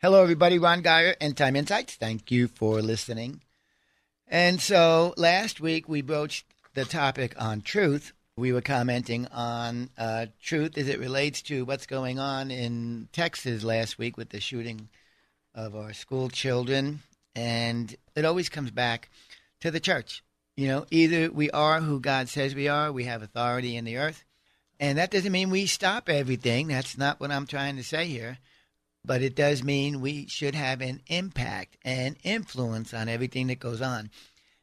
Hello, everybody. Ron Geyer, End Time Insights. Thank you for listening. And so last week we broached the topic on truth. We were commenting on uh, truth as it relates to what's going on in Texas last week with the shooting of our school children. And it always comes back to the church. You know, either we are who God says we are, we have authority in the earth. And that doesn't mean we stop everything. That's not what I'm trying to say here but it does mean we should have an impact and influence on everything that goes on.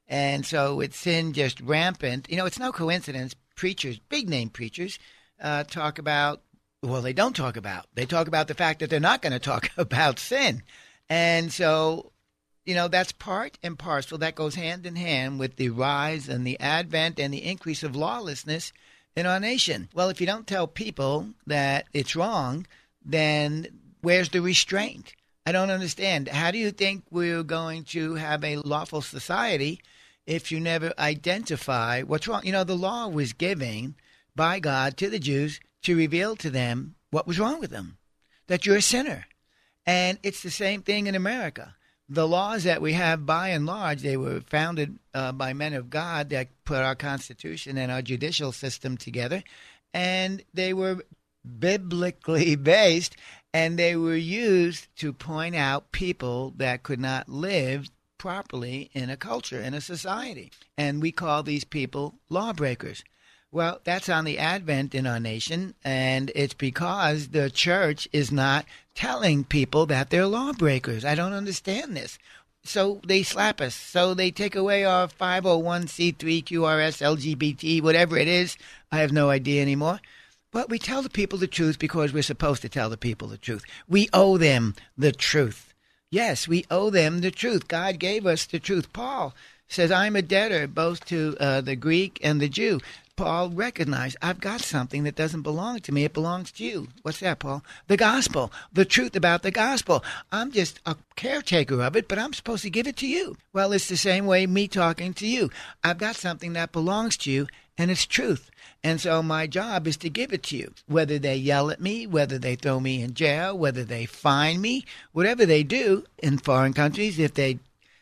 And so with sin just rampant, you know, it's no coincidence preachers, big name preachers, uh, talk about, well, they don't talk about, they talk about the fact that they're not going to talk about sin. And so, you know, that's part and parcel. That goes hand in hand with the rise and the advent and the increase of lawlessness in our nation. Well, if you don't tell people that it's wrong, then Where's the restraint? I don't understand. How do you think we're going to have a lawful society if you never identify what's wrong? You know, the law was given by God to the Jews to reveal to them what was wrong with them, that you're a sinner. And it's the same thing in America. The laws that we have, by and large, they were founded uh, by men of God that put our Constitution and our judicial system together, and they were biblically based and they were used to point out people that could not live properly in a culture, in a society. And we call these people lawbreakers. Well, that's on the advent in our nation, and it's because the church is not telling people that they're lawbreakers. I don't understand this. So they slap us. So they take away our 501c3, IRS, LGBT, whatever it is. I have no idea anymore. But we tell the people the truth because we're supposed to tell the people the truth. We owe them the truth. Yes, we owe them the truth. God gave us the truth. Paul says, I'm a debtor both to uh, the Greek and the Jew. Paul recognized, I've got something that doesn't belong to me. It belongs to you. What's that, Paul? The gospel, the truth about the gospel. I'm just a caretaker of it, but I'm supposed to give it to you. Well, it's the same way me talking to you. I've got something that belongs to you, and it's truth. And so my job is to give it to you. Whether they yell at me, whether they throw me in jail, whether they fine me, whatever they do in foreign countries, if they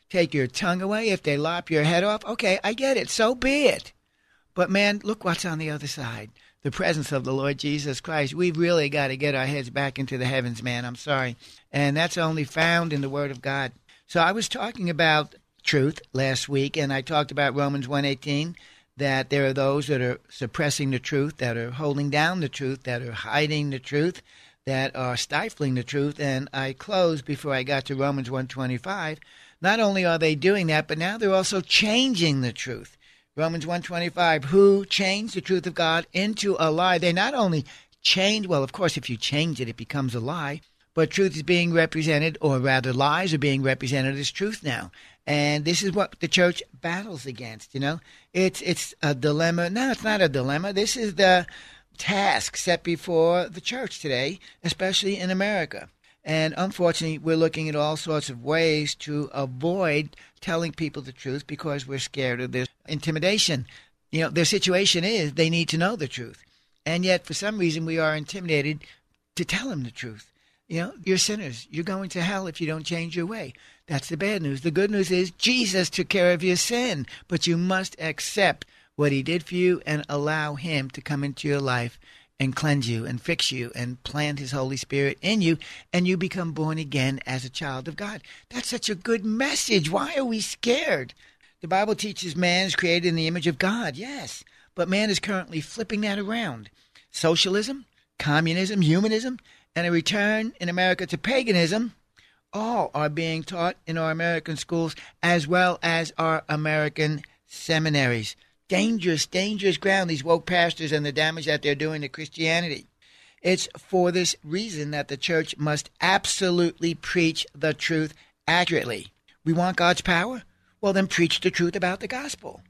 take your tongue away, if they lop your head off, okay, I get it. So be it. But man, look what's on the other side. The presence of the Lord Jesus Christ. We've really got to get our heads back into the heavens, man. I'm sorry. And that's only found in the Word of God. So I was talking about truth last week, and I talked about Romans 118 that there are those that are suppressing the truth, that are holding down the truth, that are hiding the truth, that are stifling the truth. And I closed before I got to Romans 125. Not only are they doing that, but now they're also changing the truth. Romans 125, who changed the truth of God into a lie. They not only changed, well, of course, if you change it, it becomes a lie, but truth is being represented, or rather, lies are being represented as truth now. And this is what the church battles against, you know? It's it's a dilemma. No, it's not a dilemma. This is the task set before the church today, especially in America. And unfortunately, we're looking at all sorts of ways to avoid telling people the truth because we're scared of this intimidation. You know, their situation is they need to know the truth. And yet, for some reason, we are intimidated to tell them the truth. You know, you're sinners. You're going to hell if you don't change your way. That's the bad news. The good news is Jesus took care of your sin, but you must accept what he did for you and allow him to come into your life and cleanse you and fix you and plant his Holy Spirit in you and you become born again as a child of God. That's such a good message. Why are we scared? The Bible teaches man is created in the image of God, yes, but man is currently flipping that around. Socialism, communism, humanism, and a return in America to paganism all are being taught in our American schools as well as our American seminaries. Dangerous, dangerous ground, these woke pastors and the damage that they're doing to Christianity. It's for this reason that the church must absolutely preach the truth accurately. We want God's power? Well, then preach the truth about the gospel.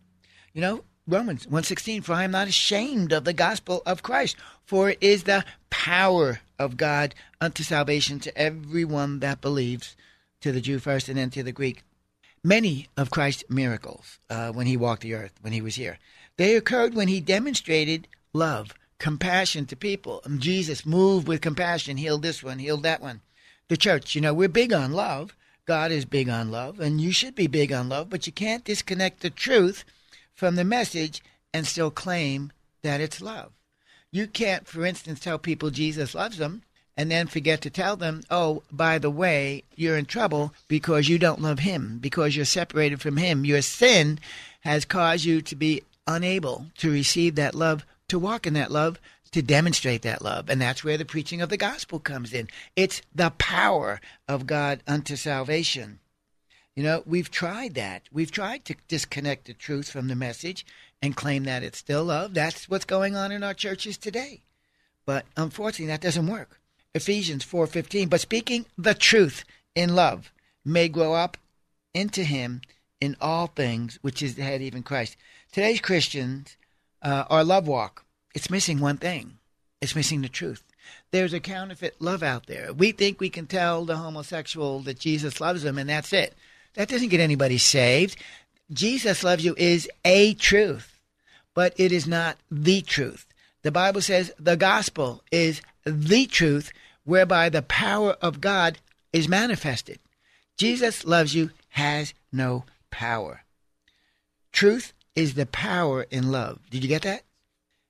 You know, Romans 1:16 for I am not ashamed of the gospel of Christ for it is the power of God unto salvation to everyone that believes to the Jew first and then to the Greek. Many of Christ's miracles uh, when he walked the earth when he was here they occurred when he demonstrated love compassion to people. And Jesus moved with compassion healed this one healed that one. The church you know we're big on love. God is big on love and you should be big on love but you can't disconnect the truth from the message and still claim that it's love. You can't, for instance, tell people Jesus loves them and then forget to tell them, oh, by the way, you're in trouble because you don't love him, because you're separated from him. Your sin has caused you to be unable to receive that love, to walk in that love, to demonstrate that love. And that's where the preaching of the gospel comes in. It's the power of God unto salvation. You know, we've tried that. We've tried to disconnect the truth from the message and claim that it's still love. That's what's going on in our churches today. But unfortunately, that doesn't work. Ephesians 4:15, but speaking the truth in love may grow up into him in all things, which is the head even Christ. Today's Christians, uh, our love walk, it's missing one thing. It's missing the truth. There's a counterfeit love out there. We think we can tell the homosexual that Jesus loves them, and that's it. That doesn't get anybody saved. Jesus loves you is a truth, but it is not the truth. The Bible says the gospel is the truth whereby the power of God is manifested. Jesus loves you has no power. Truth is the power in love. Did you get that?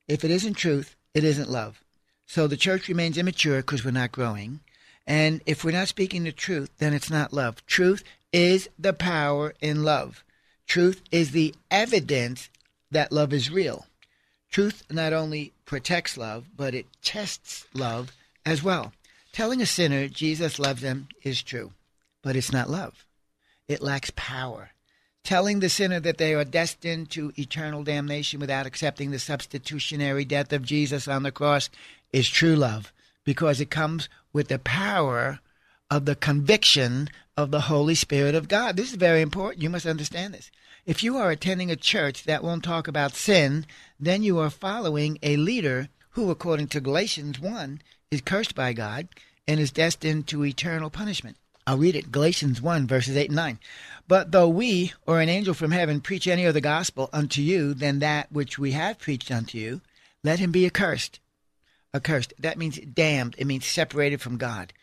If it isn't truth, it isn't love. So the church remains immature because we're not growing. And if we're not speaking the truth, then it's not love. Truth is the power in love. Truth is the evidence that love is real. Truth not only protects love, but it tests love as well. Telling a sinner Jesus loves them is true, but it's not love. It lacks power. Telling the sinner that they are destined to eternal damnation without accepting the substitutionary death of Jesus on the cross is true love because it comes with the power of the conviction of the Holy Spirit of God. This is very important. You must understand this. If you are attending a church that won't talk about sin, then you are following a leader who, according to Galatians 1, is cursed by God and is destined to eternal punishment. I'll read it Galatians 1, verses 8 and 9. But though we or an angel from heaven preach any other gospel unto you than that which we have preached unto you, let him be accursed. Accursed. That means damned. It means separated from God.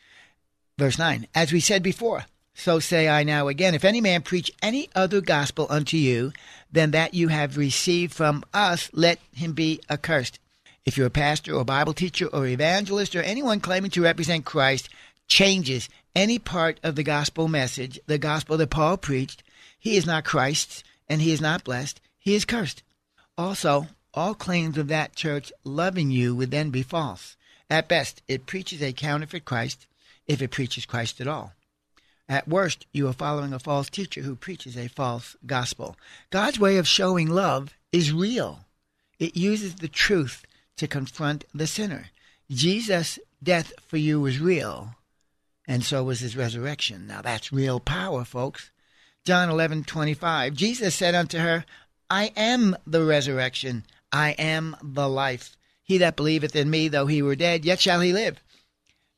Verse 9 As we said before, so say I now again, if any man preach any other gospel unto you than that you have received from us, let him be accursed. If you're a pastor or Bible teacher or evangelist or anyone claiming to represent Christ changes any part of the gospel message, the gospel that Paul preached, he is not Christ's and he is not blessed. He is cursed. Also, all claims of that church loving you would then be false. At best, it preaches a counterfeit Christ if it preaches Christ at all. At worst, you are following a false teacher who preaches a false gospel. God's way of showing love is real. It uses the truth to confront the sinner. Jesus' death for you was real, and so was his resurrection. Now that's real power, folks. John 11:25. Jesus said unto her, I am the resurrection, I am the life. He that believeth in me, though he were dead, yet shall he live.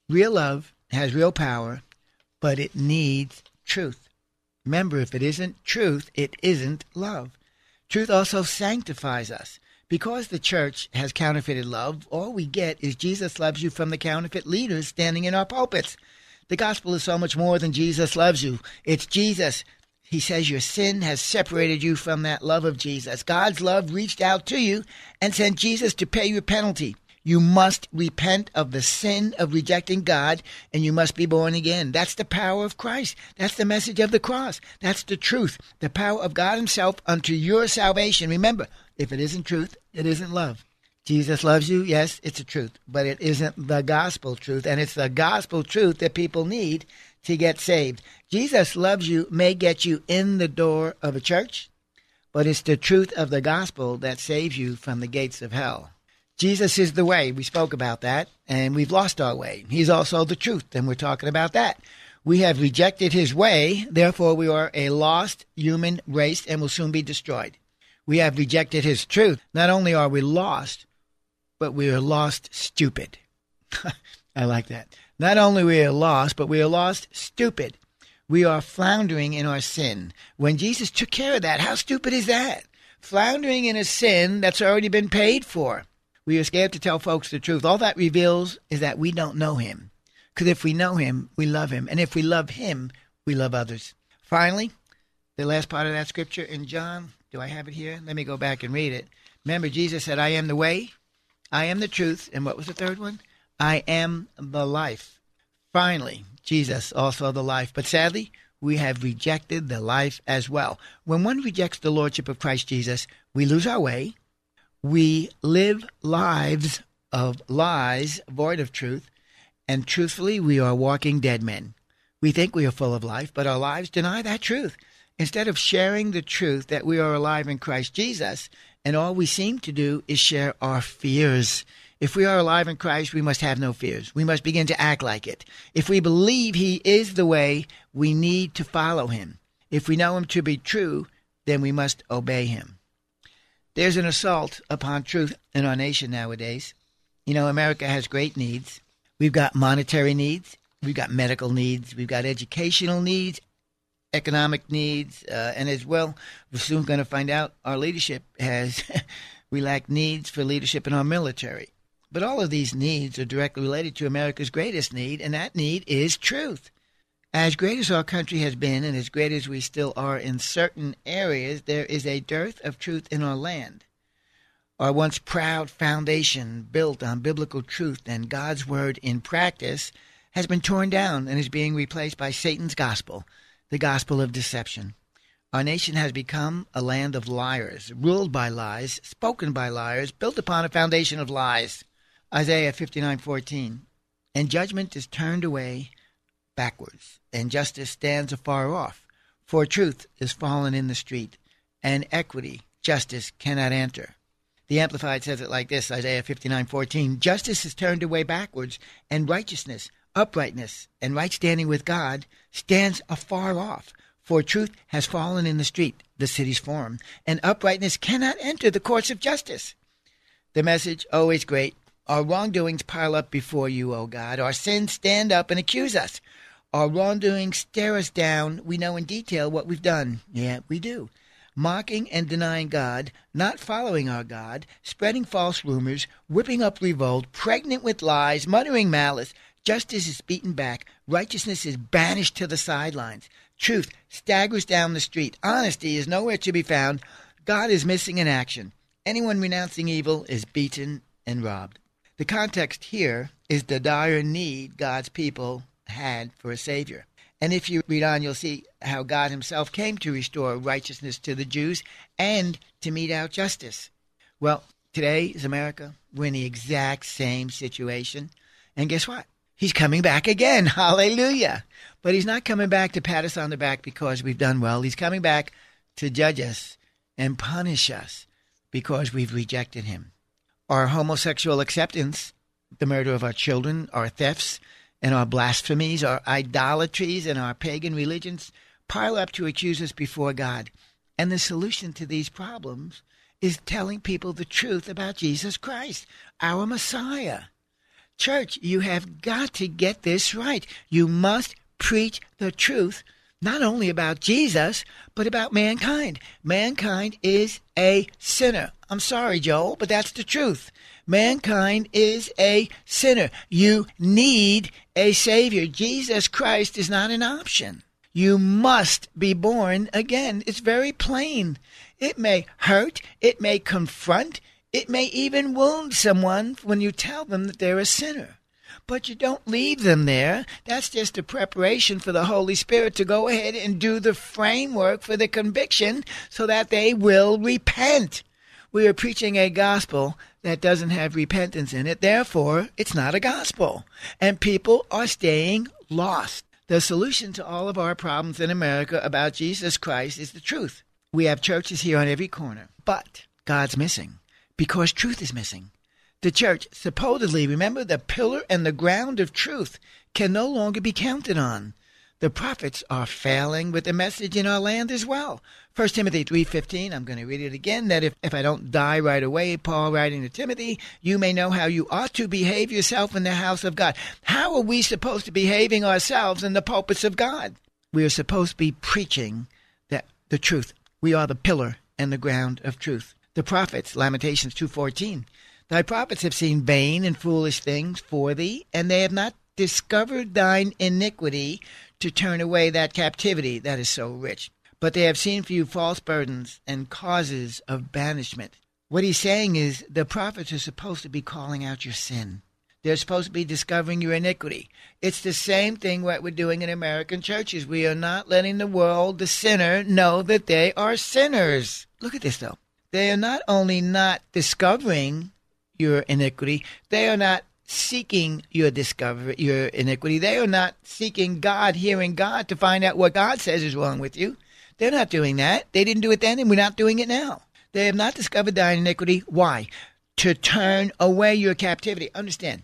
Real love has real power, but it needs truth. Remember, if it isn't truth, it isn't love. Truth also sanctifies us. Because the church has counterfeited love, all we get is Jesus loves you from the counterfeit leaders standing in our pulpits. The gospel is so much more than Jesus loves you. It's Jesus. He says your sin has separated you from that love of Jesus. God's love reached out to you and sent Jesus to pay your penalty. You must repent of the sin of rejecting God and you must be born again. That's the power of Christ. That's the message of the cross. That's the truth. The power of God Himself unto your salvation. Remember, if it isn't truth, it isn't love. Jesus loves you, yes, it's a truth, but it isn't the gospel truth, and it's the gospel truth that people need to get saved. Jesus loves you may get you in the door of a church, but it's the truth of the gospel that saves you from the gates of hell. Jesus is the way. We spoke about that, and we've lost our way. He's also the truth, and we're talking about that. We have rejected his way, therefore, we are a lost human race and will soon be destroyed. We have rejected his truth. Not only are we lost, but we are lost stupid. I like that. Not only we are lost, but we are lost stupid. We are floundering in our sin. When Jesus took care of that, how stupid is that? Floundering in a sin that's already been paid for. We are scared to tell folks the truth. All that reveals is that we don't know him. Because if we know him, we love him. And if we love him, we love others. Finally, the last part of that scripture in John, do I have it here? Let me go back and read it. Remember, Jesus said, I am the way, I am the truth. And what was the third one? I am the life. Finally, Jesus, also the life. But sadly, we have rejected the life as well. When one rejects the Lordship of Christ Jesus, we lose our way, we live lives of lies, void of truth, and truthfully, we are walking dead men. We think we are full of life, but our lives deny that truth. Instead of sharing the truth that we are alive in Christ Jesus, and all we seem to do is share our fears. If we are alive in Christ, we must have no fears. We must begin to act like it. If we believe He is the way, we need to follow Him. If we know Him to be true, then we must obey Him. There's an assault upon truth in our nation nowadays. You know, America has great needs. We've got monetary needs, we've got medical needs, we've got educational needs, economic needs, uh, and as well, we're soon going to find out our leadership has, we lack needs for leadership in our military. But all of these needs are directly related to America's greatest need, and that need is truth. As great as our country has been, and as great as we still are in certain areas, there is a dearth of truth in our land. Our once proud foundation, built on biblical truth and God's word in practice, has been torn down and is being replaced by Satan's gospel, the gospel of deception. Our nation has become a land of liars, ruled by lies, spoken by liars, built upon a foundation of lies. Isaiah 59:14. And judgment is turned away backwards, and justice stands afar off. For truth is fallen in the street, and equity, justice cannot enter. The Amplified says it like this Isaiah 59:14 Justice is turned away backwards, and righteousness, uprightness, and right standing with God stands afar off. For truth has fallen in the street, the city's forum, and uprightness cannot enter the courts of justice. The message, oh, always great. Our wrongdoings pile up before you, O God. Our sins stand up and accuse us. Our wrongdoings stare us down. We know in detail what we've done. Yeah, we do. Mocking and denying God, not following our God, spreading false rumors, whipping up revolt, pregnant with lies, muttering malice. Justice is beaten back. Righteousness is banished to the sidelines. Truth staggers down the street. Honesty is nowhere to be found. God is missing in action. Anyone renouncing evil is beaten and robbed. The context here is the dire need God's people had for a Savior. And if you read on, you'll see how God Himself came to restore righteousness to the Jews and to mete out justice. Well, today is America. We're in the exact same situation. And guess what? He's coming back again. Hallelujah. But He's not coming back to pat us on the back because we've done well. He's coming back to judge us and punish us because we've rejected Him. Our homosexual acceptance, the murder of our children, our thefts, and our blasphemies, our idolatries, and our pagan religions pile up to accuse us before God. And the solution to these problems is telling people the truth about Jesus Christ, our Messiah. Church, you have got to get this right. You must preach the truth, not only about Jesus, but about mankind. Mankind is a sinner. I'm sorry, Joel, but that's the truth. Mankind is a sinner. You need a Savior. Jesus Christ is not an option. You must be born again. It's very plain. It may hurt, it may confront, It may even wound someone when you tell them that they're a sinner. But you don't leave them there. That's just a preparation for the Holy Spirit to go ahead and do the framework for the conviction so that they will repent. We are preaching a gospel that doesn't have repentance in it. Therefore, it's not a gospel. And people are staying lost. The solution to all of our problems in America about Jesus Christ is the truth. We have churches here on every corner, but God's missing because truth is missing. The church, supposedly, remember, the pillar and the ground of truth, can no longer be counted on. The prophets are failing with the message in our land as well. 1 Timothy 3.15, I'm going to read it again, that if, if I don't die right away, Paul writing to Timothy, you may know how you ought to behave yourself in the house of God. How are we supposed to be behaving ourselves in the pulpits of God? We are supposed to be preaching that the truth. We are the pillar and the ground of truth. The prophets, Lamentations 2.14, Thy prophets have seen vain and foolish things for thee, and they have not discovered thine iniquity to turn away that captivity that is so rich. But they have seen for you false burdens and causes of banishment. What he's saying is the prophets are supposed to be calling out your sin. They're supposed to be discovering your iniquity. It's the same thing what we're doing in American churches. We are not letting the world, the sinner, know that they are sinners. Look at this, though. They are not only not discovering your iniquity, they are not seeking your discovery, your iniquity. They are not seeking God, hearing God to find out what God says is wrong with you. They're not doing that. They didn't do it then, and we're not doing it now. They have not discovered thine iniquity. Why? To turn away your captivity. Understand,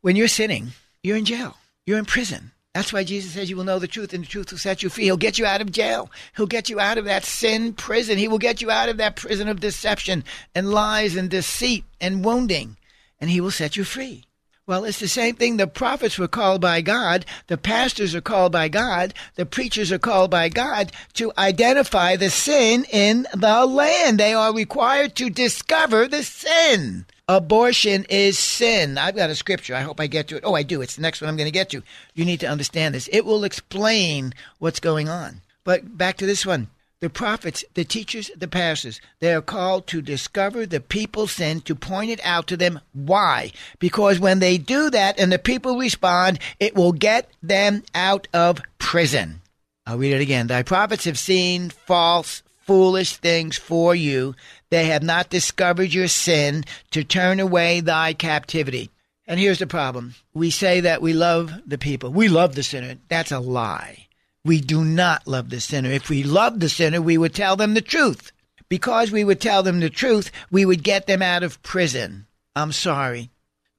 when you're sinning, you're in jail. You're in prison. That's why Jesus says you will know the truth and the truth will set you free. He'll get you out of jail. He'll get you out of that sin prison. He will get you out of that prison of deception and lies and deceit and wounding. And he will set you free. Well, it's the same thing. The prophets were called by God. The pastors are called by God. The preachers are called by God to identify the sin in the land. They are required to discover the sin. Abortion is sin. I've got a scripture. I hope I get to it. Oh, I do. It's the next one I'm going to get to. You need to understand this. It will explain what's going on. But back to this one the prophets, the teachers, the pastors, they are called to discover the people's sin, to point it out to them. Why? Because when they do that and the people respond, it will get them out of prison. I'll read it again. Thy prophets have seen false, foolish things for you. They have not discovered your sin to turn away thy captivity. And here's the problem. We say that we love the people. We love the sinner. That's a lie. We do not love the sinner. If we loved the sinner, we would tell them the truth. Because we would tell them the truth, we would get them out of prison. I'm sorry.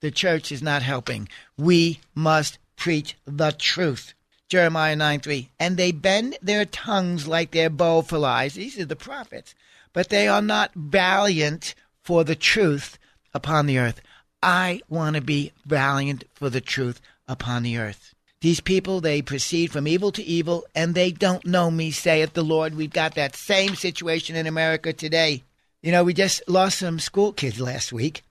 The church is not helping. We must preach the truth. Jeremiah 9 3. And they bend their tongues like their bow for lies. These are the prophets. But they are not valiant for the truth upon the earth. I want to be valiant for the truth upon the earth. These people, they proceed from evil to evil, and they don't know me, saith the Lord. We've got that same situation in America today. You know, we just lost some school kids last week.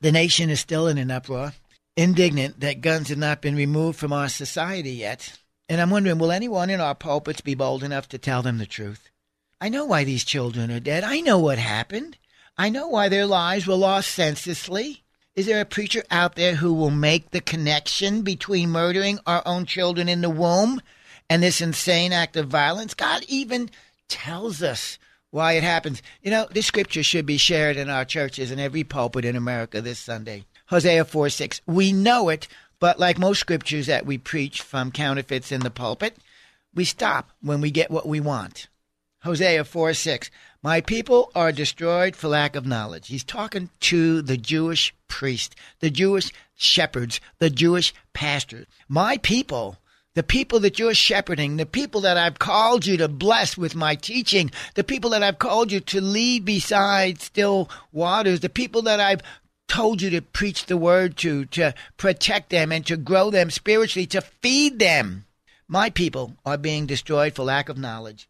The nation is still in an uproar, indignant that guns have not been removed from our society yet. And I'm wondering, will anyone in our pulpits be bold enough to tell them the truth? I know why these children are dead. I know what happened. I know why their lives were lost senselessly. Is there a preacher out there who will make the connection between murdering our own children in the womb and this insane act of violence? God even tells us why it happens. You know, this scripture should be shared in our churches and every pulpit in America this Sunday. Hosea 4 6. We know it, but like most scriptures that we preach from counterfeits in the pulpit, we stop when we get what we want. Hosea 4 6. My people are destroyed for lack of knowledge. He's talking to the Jewish priest, the Jewish shepherds, the Jewish pastors. My people, the people that you're shepherding, the people that I've called you to bless with my teaching, the people that I've called you to lead beside still waters, the people that I've told you to preach the word to, to protect them and to grow them spiritually, to feed them. My people are being destroyed for lack of knowledge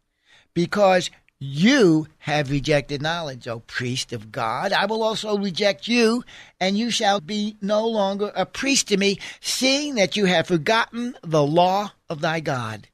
because you have rejected knowledge, O priest of God. I will also reject you, and you shall be no longer a priest to me, seeing that you have forgotten the law of thy God.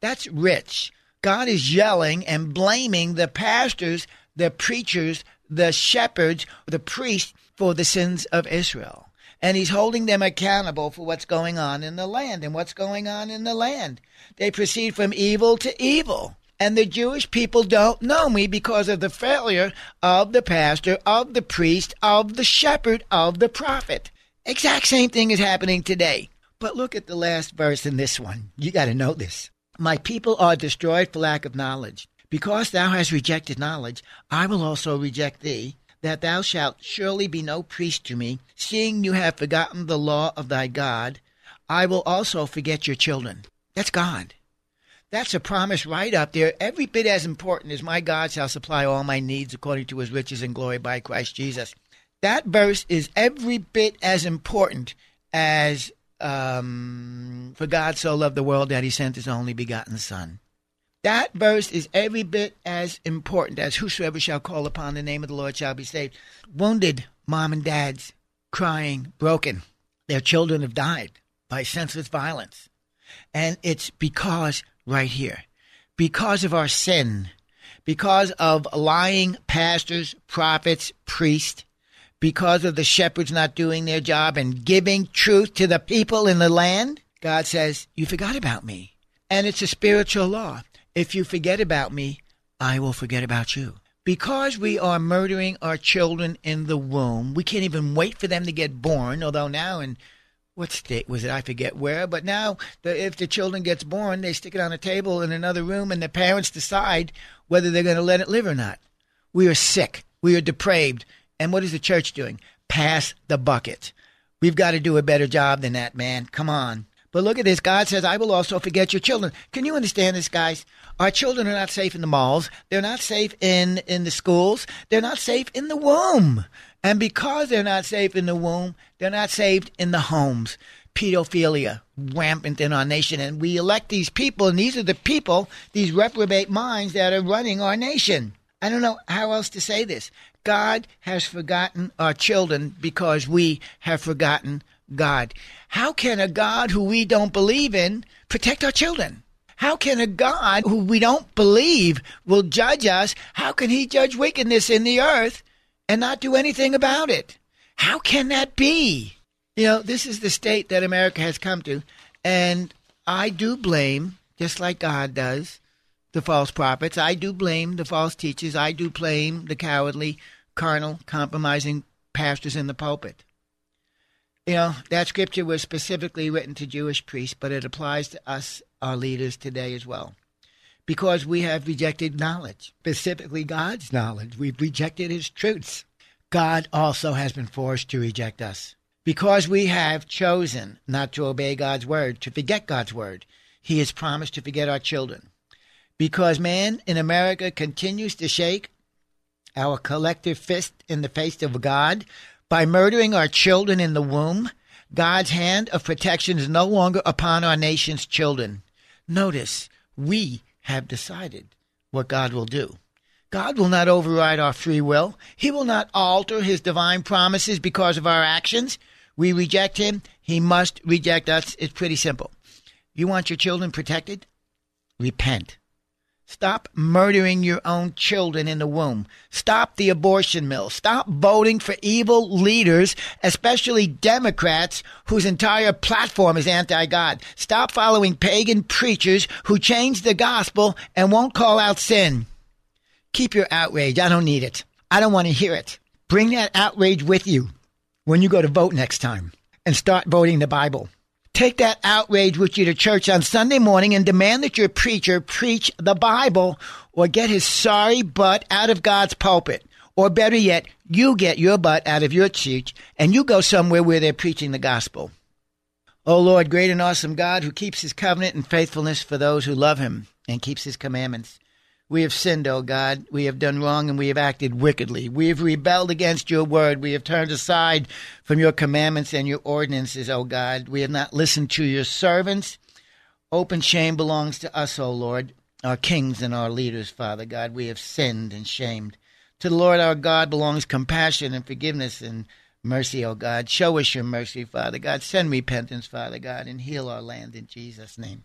That's rich. God is yelling and blaming the pastors, the preachers, the shepherds, the priests, for the sins of Israel. And he's holding them accountable for what's going on in the land. And what's going on in the land? They proceed from evil to evil. And the Jewish people don't know me because of the failure of the pastor, of the priest, of the shepherd, of the prophet. Exact same thing is happening today. But look at the last verse in this one. You got to know this. My people are destroyed for lack of knowledge. Because thou hast rejected knowledge, I will also reject thee, that thou shalt surely be no priest to me, seeing you have forgotten the law of thy God. I will also forget your children. That's God. That's a promise right up there, every bit as important as my God shall supply all my needs according to his riches and glory by Christ Jesus. That verse is every bit as important as um, for God so loved the world that he sent his only begotten Son. That verse is every bit as important as whosoever shall call upon the name of the Lord shall be saved. Wounded mom and dads, crying, broken. Their children have died by senseless violence. And it's because right here. Because of our sin, because of lying pastors, prophets, priests, because of the shepherds not doing their job and giving truth to the people in the land, God says, You forgot about me. And it's a spiritual law. If you forget about me, I will forget about you. Because we are murdering our children in the womb, we can't even wait for them to get born, although now in what state was it? I forget where. But now, the, if the children gets born, they stick it on a table in another room, and the parents decide whether they're going to let it live or not. We are sick. We are depraved. And what is the church doing? Pass the bucket. We've got to do a better job than that, man. Come on. But look at this. God says, I will also forget your children. Can you understand this, guys? Our children are not safe in the malls. They're not safe in, in the schools. They're not safe in the womb. And because they're not safe in the womb, they're not saved in the homes. Pedophilia rampant in our nation. And we elect these people, and these are the people, these reprobate minds that are running our nation. I don't know how else to say this. God has forgotten our children because we have forgotten God. How can a God who we don't believe in protect our children? How can a God who we don't believe will judge us? How can he judge wickedness in the earth and not do anything about it. How can that be? You know, this is the state that America has come to. And I do blame, just like God does, the false prophets. I do blame the false teachers. I do blame the cowardly, carnal, compromising pastors in the pulpit. You know, that scripture was specifically written to Jewish priests, but it applies to us, our leaders, today as well because we have rejected knowledge, specifically God's knowledge. We've rejected His truths. God also has been forced to reject us because we have chosen not to obey God's word, to forget God's word. He has promised to forget our children. Because man in America continues to shake our collective fist in the face of God by murdering our children in the womb, God's hand of protection is no longer upon our nation's children. Notice, we have decided what God will do. God will not override our free will. He will not alter his divine promises because of our actions. We reject him. He must reject us. It's pretty simple. You want your children protected? Repent. Stop murdering your own children in the womb. Stop the abortion mill. Stop voting for evil leaders, especially Democrats whose entire platform is anti God. Stop following pagan preachers who change the gospel and won't call out sin. Keep your outrage. I don't need it. I don't want to hear it. Bring that outrage with you when you go to vote next time and start voting the Bible. Take that outrage with you to church on Sunday morning and demand that your preacher preach the Bible or get his sorry butt out of God's pulpit. Or better yet, you get your butt out of your church and you go somewhere where they're preaching the gospel. O Lord, great and awesome God who keeps his covenant and faithfulness for those who love him and keeps his commandments. We have sinned, O God. We have done wrong and we have acted wickedly. We have rebelled against your word. We have turned aside from your commandments and your ordinances, O God. We have not listened to your servants. Open shame belongs to us, O Lord, our kings and our leaders, Father God. We have sinned and shamed. To the Lord our God belongs compassion and forgiveness and mercy, O God. Show us your mercy, Father God. Send repentance, Father God, and heal our land in Jesus' name.